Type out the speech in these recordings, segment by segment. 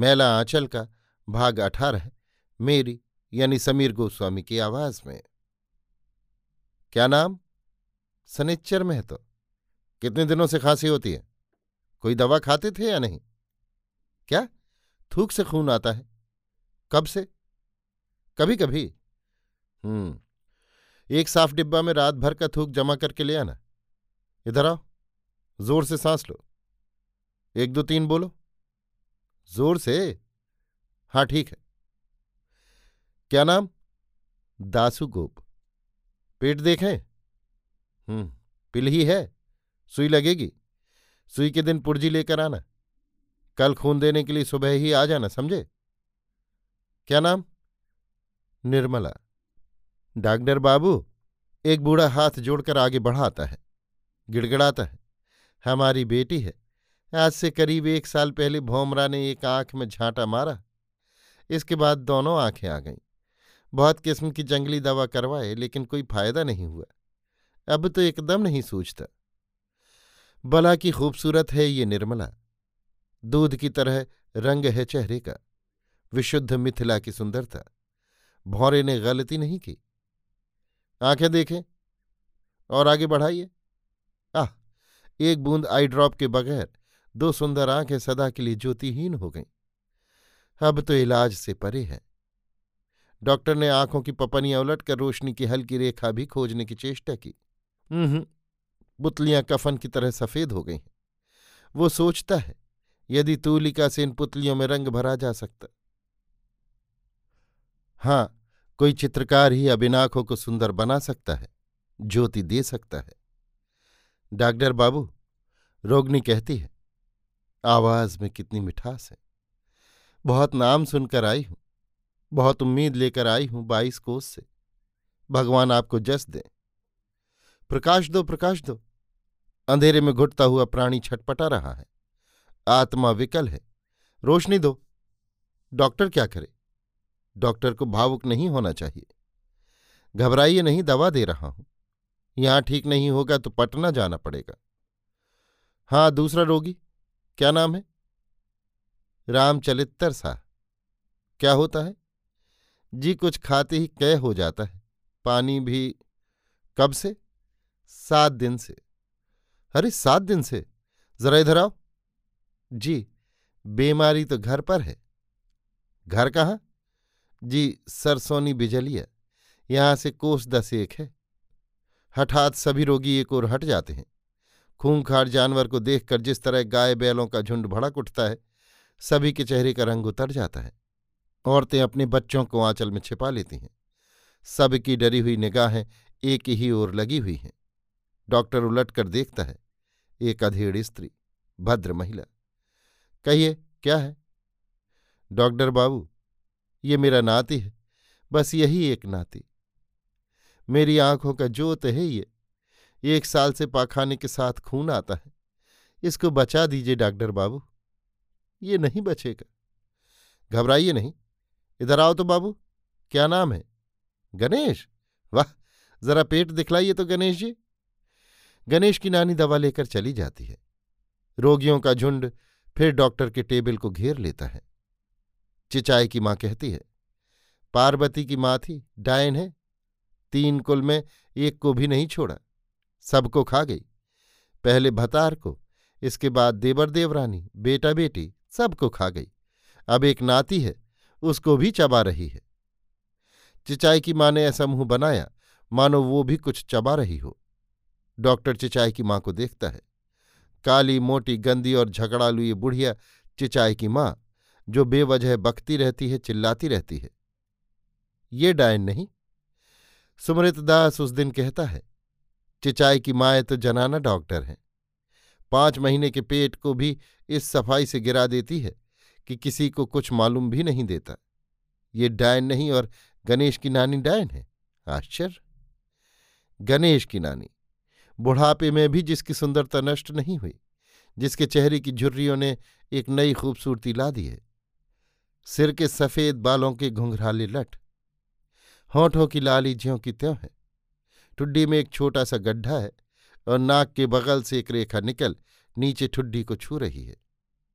मैला आंचल का भाग अठारह, मेरी यानी समीर गोस्वामी की आवाज़ में। क्या नाम? सनिच्चर में है तो। कितने दिनों से खांसी होती है? कोई दवा खाते थे या नहीं? क्या? थूक से खून आता है। कब से? कभी कभी हम्म एक साफ़ डिब्बा में रात भर का थूक जमा करके ले आना। इधर आओ, ज़ोर से सांस लो। एक दो तीन बोलो। ज़ोर से? हाँ ठीक है। क्या नाम? दासु गोप। पेट देखें? हम्म पिल ही है। सुई लगेगी। सुई के दिन पुर्जी लेकर आना। कल खून देने के लिए सुबह ही आ जाना, समझे? क्या नाम? निर्मला। डॉक्टर बाबू, एक बूढ़ा हाथ जोड़कर आगे बढ़ाता है, गिड़गड़ाता है। हमारी बेटी है। आज से करीब एक साल पहले भोमरा ने एक आँख में झांटा मारा। इसके बाद दोनों आँखें आ गईं। बहुत किस्म की जंगली दवा करवाए, लेकिन कोई फ़ायदा नहीं हुआ। अब तो एकदम नहीं सूझता। बला की खूबसूरत है ये निर्मला। दूध की तरह रंग है चेहरे का। विशुद्ध मिथिला की सुंदरता। भौरे ने गलती नहीं की। आँखें देखें। और आगे बढ़ाइए। आह, एक बूंद आई ड्रॉप के बगैर दो सुंदर आँखें सदा के लिए ज्योतिहीन हो गईं। अब तो इलाज से परे है। डॉक्टर ने आँखों की पपनियाँ उलटकर रोशनी की हल्की रेखा भी खोजने की चेष्टा की। पुतलियाँ कफन की तरह सफ़ेद हो गई। वो सोचता है, यदि तूलिका से इन पुतलियों में रंग भरा जा सकता। हाँ, कोई चित्रकार ही अब इन आँखों को सुंदर बना सकता है, ज्योति दे सकता है। डॉक्टर बाबू रोगनी कहती है आवाज़ में कितनी मिठास है। बहुत नाम सुनकर आई हूँ, बहुत उम्मीद लेकर आई हूँ बाईस कोस से। भगवान आपको जस दे। प्रकाश दो प्रकाश दो। अंधेरे में घुटता हुआ प्राणी छटपटा रहा है। आत्मा विकल है। रोशनी दो। डॉक्टर क्या करे? डॉक्टर को भावुक नहीं होना चाहिए। घबराइए नहीं, दवा दे रहा हूँ। यहाँ ठीक नहीं होगा तो पटना जाना पड़ेगा। हाँ, दूसरा रोगी। क्या नाम है? रामचलित्तर सा क्या होता है? जी, कुछ खाते ही कै हो जाता है। पानी भी कब से? सात दिन से। अरे, सात दिन से? जरा इधर आओ। जी, बीमारी तो घर पर है। घर कहाँ? जी, सरसोनी बिजलिया। यहाँ से कोस दस एक है। हठात सभी रोगी एक और हट जाते हैं। खूंखार जानवर को देखकर जिस तरह गाय बैलों का झुंड भड़क उठता है, सभी के चेहरे का रंग उतर जाता है। औरतें अपने बच्चों को आंचल में छिपा लेती हैं। सबकी डरी हुई निगाहें एक ही ओर लगी हुई हैं। डॉक्टर उलट कर देखता है, एक अधेड़ स्त्री, भद्र महिला। कहिए, क्या है? डॉक्टर बाबू, ये मेरा नाती है, बस यही एक नाती। मेरी आँखों का जोत है ये एक साल से पाखाने के साथ खून आता है। इसको बचा दीजिए डॉक्टर बाबू। ये नहीं बचेगा। घबराइए नहीं। इधर आओ तो बाबू। क्या नाम है? गणेश। वाह, जरा पेट दिखलाइए तो गणेश जी। गणेश की नानी दवा लेकर चली जाती है। रोगियों का झुंड फिर डॉक्टर के टेबल को घेर लेता है। चिचाई की माँ कहती है, पार्वती की माँ थी, डायन है। तीन कुल में एक को भी नहीं छोड़ा। सबको खा गई। पहले भतार को, इसके बाद देवर देवरानी बेटा बेटी सबको खा गई। अब एक नाती है, उसको भी चबा रही है। चिचाई की माँ ने ऐसा मुँह बनाया, मानो वो भी कुछ चबा रही हो। डॉक्टर चिचाई की माँ को देखता है। काली, मोटी, गंदी और झगड़ालू ये बुढ़िया चिचाई की माँ, जो बेवजह बकती रहती है, चिल्लाती रहती है। ये डायन नहीं। सुमृत दास उस दिन कहता है चिचाई की माए तो जनाना डॉक्टर हैं। पाँच महीने के पेट को भी इस सफ़ाई से गिरा देती है कि किसी को कुछ मालूम भी नहीं देता। ये डायन नहीं और गणेश की नानी डायन है? आश्चर्य। गणेश की नानी। बुढ़ापे में भी जिसकी सुंदरता नष्ट नहीं हुई, जिसके चेहरे की झुर्रियों ने एक नई खूबसूरती ला दी है। सिर के सफ़ेद बालों के घुंघराले लठ होठों की लाली ज्यों की त्यों है। ठुड्डी में एक छोटा सा गड्ढा है और नाक के बगल से एक रेखा निकल नीचे ठुड्डी को छू रही है।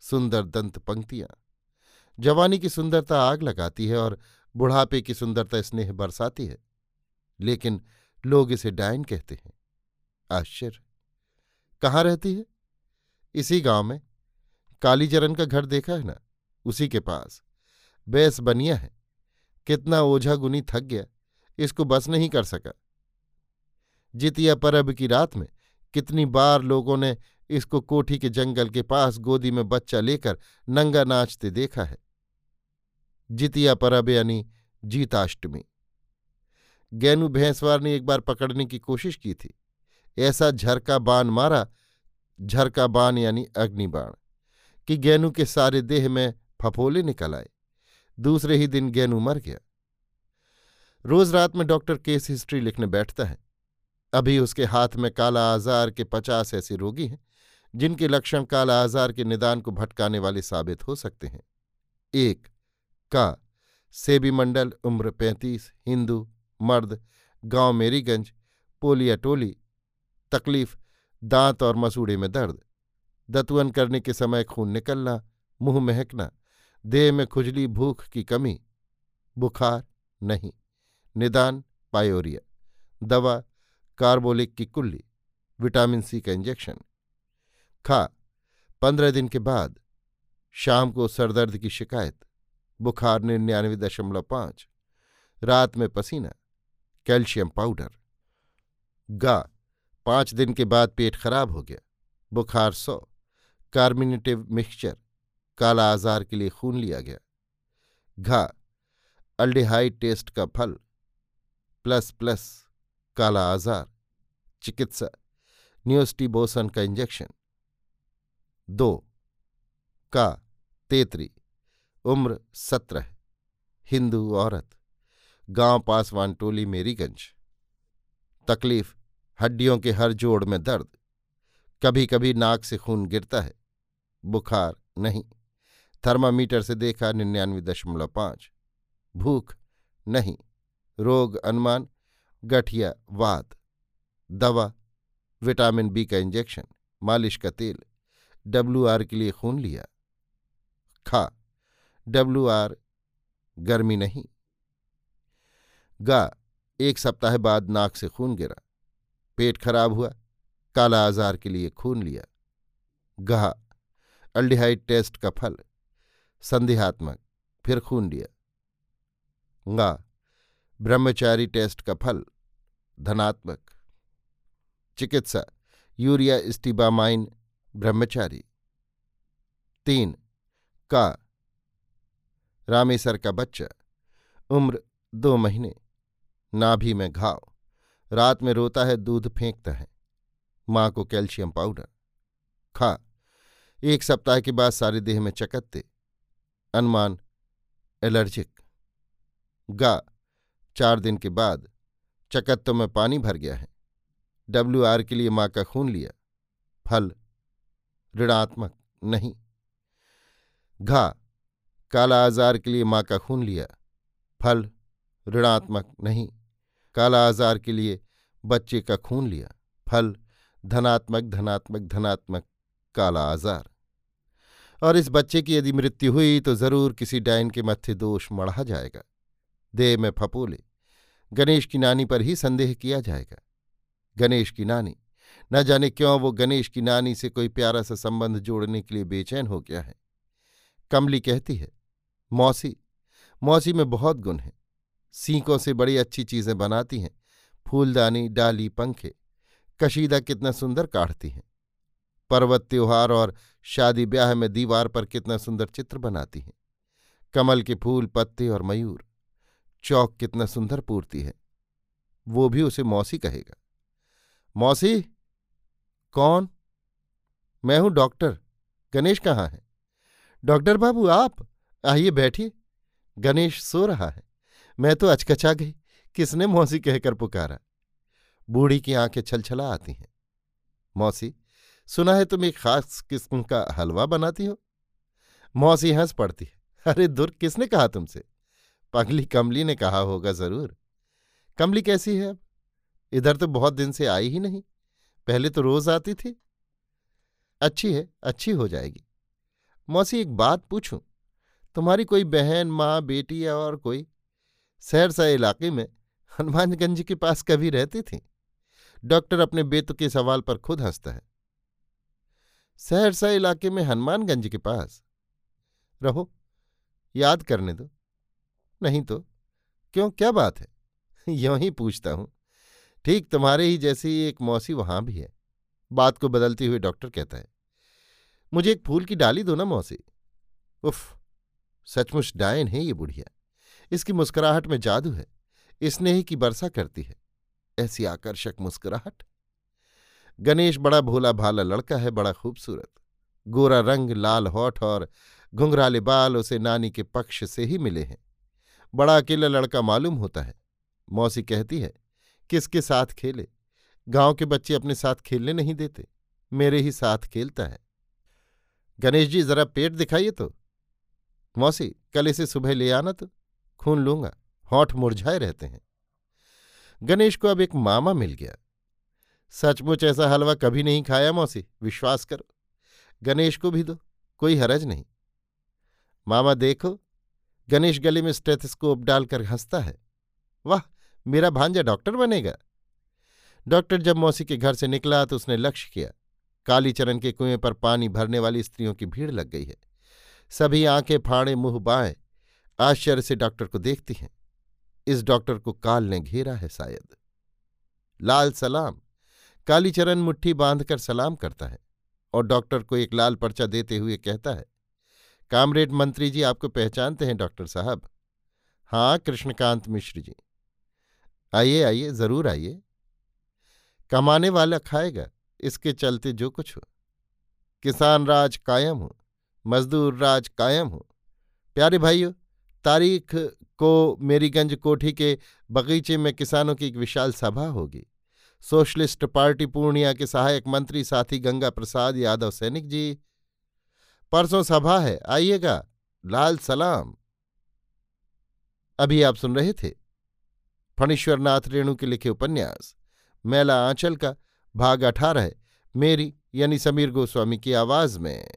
सुंदर दंत पंक्तियाँ। जवानी की सुंदरता आग लगाती है और बुढ़ापे की सुंदरता स्नेह बरसाती है। लेकिन लोग इसे डायन कहते हैं। आश्चर्य। कहाँ रहती है? इसी गाँव में। कालीचरण का घर देखा है ना? उसी के पास। बैस बनिया है। कितना ओझा गुनी थक गया। इसको बस नहीं कर सका। जितिया परब की रात में कितनी बार लोगों ने इसको कोठी के जंगल के पास गोदी में बच्चा लेकर नंगा नाचते देखा है। जितिया परब यानी जीताष्टमी। गैनू भैंसवार ने एक बार पकड़ने की कोशिश की थी। ऐसा झरका बाण मारा, झरका बाण यानी अग्निबाण कि गैनू के सारे देह में फफोले निकल आए। दूसरे ही दिन गैनू मर गया। रोज रात में डॉक्टर केस हिस्ट्री लिखने बैठता है। अभी उसके हाथ में काला आजार के पचास ऐसे रोगी हैं, जिनके लक्षण काला आजार के निदान को भटकाने वाले साबित हो सकते हैं। एक, का, सेबी मंडल, उम्र पैंतीस, हिंदू, मर्द, गाँव मेरीगंज, पोलिया टोली, तकलीफ़, दांत और मसूड़े में दर्द दतुअन करने के समय खून निकलना, मुँह महकना, देह में खुजली, भूख की कमी, बुखार, नहीं, निदान, पायोरिया, दवा कार्बोलिक की कुल्ली, विटामिन सी का इंजेक्शन। खा, पंद्रह दिन के बाद, शाम को सरदर्द की शिकायत, बुखार निन्यानवे दशमलव पाँच, रात में पसीना, कैल्शियम पाउडर। गा, पाँच दिन के बाद पेट खराब हो गया, बुखार सौ, कार्मिनेटिव मिक्सचर, काला आजार के लिए खून लिया गया। घा, अल्डिहाइड टेस्ट का फल, प्लस प्लस। काला आजार चिकित्सा न्यूस्टीबोसन का इंजेक्शन दो का तेतरी उम्र सत्रह हिंदू औरत गाँव पासवान टोली मेरीगंज तकलीफ़ हड्डियों के हर जोड़ में दर्द कभी कभी नाक से खून गिरता है बुखार नहीं थर्मामीटर से देखा निन्यानवे दशमलव पाँच भूख नहीं रोग अनुमान गठिया वात दवा, विटामिन बी का इंजेक्शन, मालिश का तेल डब्ल्यू आर के लिए खून लिया, खा डब्ल्यू आर गर्मी नहीं, गा, एक सप्ताह बाद नाक से खून गिरा, पेट खराब हुआ, काला आजार के लिए खून लिया गहा अल्डिहाइड टेस्ट का फल, संदेहात्मक, फिर खून लिया, गा, ब्रह्मचारी टेस्ट का फल धनात्मक। चिकित्सा, यूरिया, स्टीबामाइन, ब्रह्मचारी। तीन, का, रामेसर का बच्चा। उम्र, दो महीने। नाभि में घाव। रात में रोता है, दूध फेंकता है। माँ को कैल्शियम पाउडर। खा। एक सप्ताह के बाद सारे देह में चकत्ते। अनुमान, एलर्जिक। गा। चार दिन के बाद चकत्तों में पानी भर गया है। डब्ल्यू आर के लिए माँ का खून लिया। फल। ऋणात्मक। नहीं। घा। काला आजार के लिए माँ का खून लिया। फल। ऋणात्मक। नहीं। काला आजार के लिए बच्चे का खून लिया। फल। धनात्मक धनात्मक धनात्मक। काला आजार। और इस बच्चे की यदि मृत्यु हुई तो ज़रूर किसी डायन के मत्थे दोष मढ़ा जाएगा। देह में फपोले गणेश की नानी पर ही संदेह किया जाएगा। गणेश की नानी। न जाने क्यों वो गणेश की नानी से कोई प्यारा सा संबंध जोड़ने के लिए बेचैन हो गया है। कमली कहती है, मौसी मौसी में बहुत गुण हैं। सीकों से बड़ी अच्छी चीज़ें बनाती हैं। फूलदानी, डाली, पंखे। कशीदा कितना सुंदर काढ़ती हैं। पर्वत, त्योहार और शादी ब्याह में दीवार पर कितना सुंदर चित्र बनाती हैं। कमल के फूल, पत्ते और मयूर। चौक कितना सुंदर पूर्ति है। वो भी उसे मौसी कहेगा। मौसी, कौन? मैं हूँ डॉक्टर। गणेश कहाँ है? डॉक्टर बाबू, आप? आइए बैठिए। गणेश सो रहा है। मैं तो अचकचा गई। किसने मौसी कहकर पुकारा? बूढ़ी की आँखें छलछला आती हैं। मौसी, सुना है तुम एक खास किस्म का हलवा बनाती हो? मौसी हंस पड़ती है। अरे दुर्ग, किसने कहा तुमसे? पगली कमली ने कहा होगा ज़रूर। कमली कैसी है अब? इधर तो बहुत दिन से आई ही नहीं। पहले तो रोज आती थी। अच्छी है, अच्छी हो जाएगी। मौसी एक बात पूछूँ? तुम्हारी कोई बहन, माँ, बेटी या और कोई सहरसा इलाके में हनुमानगंज के पास कभी रहती थी? डॉक्टर अपने बेतु के सवाल पर खुद हंसता है। सहरसा इलाके में हनुमानगंज के पास? रहो, याद करने दो। नहीं तो? क्यों? क्या बात है? यों ही पूछता हूँ। ठीक, तुम्हारे ही जैसी एक मौसी वहाँ भी है। बात को बदलते हुए डॉक्टर कहता है, मुझे एक फूल की डाली दो ना मौसी। उफ, सचमुच डायन है ये बुढ़िया। इसकी मुस्कुराहट में जादू है। स्नेह की बरसा करती है। ऐसी आकर्षक मुस्कुराहट। गणेश बड़ा भोला भाला लड़का है, बड़ा खूबसूरत। गोरा रंग, लाल होठ और घुंघराले बाल उसे नानी के पक्ष से ही मिले हैं। बड़ा अकेला लड़का मालूम होता है। मौसी कहती है, किसके साथ खेले? गाँव के बच्चे अपने साथ खेलने नहीं देते। मेरे ही साथ खेलता है। गणेश जी, जरा पेट दिखाइए तो। मौसी, कल इसे सुबह ले आना तो खून लूँगा, होठ मुरझाए रहते हैं। गणेश को अब एक मामा मिल गया। सचमुच ऐसा हलवा कभी नहीं खाया मौसी, विश्वास करो। गणेश को भी दो, कोई हरज नहीं। मामा देखो गणेश गले में स्टेथस्कोप डालकर हंसता है। वाह, मेरा भांजा डॉक्टर बनेगा। डॉक्टर जब मौसी के घर से निकला तो उसने लक्ष्य किया। कालीचरण के कुएँ पर पानी भरने वाली स्त्रियों की भीड़ लग गई है। सभी आँखें, फाड़े, मुँह बाएँ, आश्चर्य से डॉक्टर को देखती हैं। इस डॉक्टर को काल ने घेरा है शायद। लाल सलाम। कालीचरण मुट्ठी बांधकर सलाम करता है और डॉक्टर को एक लाल पर्चा देते हुए कहता है कामरेड मंत्री जी, आपको पहचानते हैं, डॉक्टर साहब। हाँ कृष्णकांत मिश्र जी। आइए आइए, ज़रूर आइए। कमाने वाला खाएगा, इसके चलते जो कुछ हो। किसान राज कायम हो, मजदूर राज कायम हो। प्यारे भाइयों, तारीख को मेरीगंज कोठी के बगीचे में किसानों की एक विशाल सभा होगी। सोशलिस्ट पार्टी पूर्णिया के सहायक मंत्री साथी गंगा प्रसाद यादव सैनिक जी परसों सभा है, आइएगा। लाल सलाम। अभी आप सुन रहे थे फणीश्वरनाथ रेणु के लिखे उपन्यास, मेला आंचल का, भाग अठारह, मेरी यानी समीर गोस्वामी की आवाज़ में।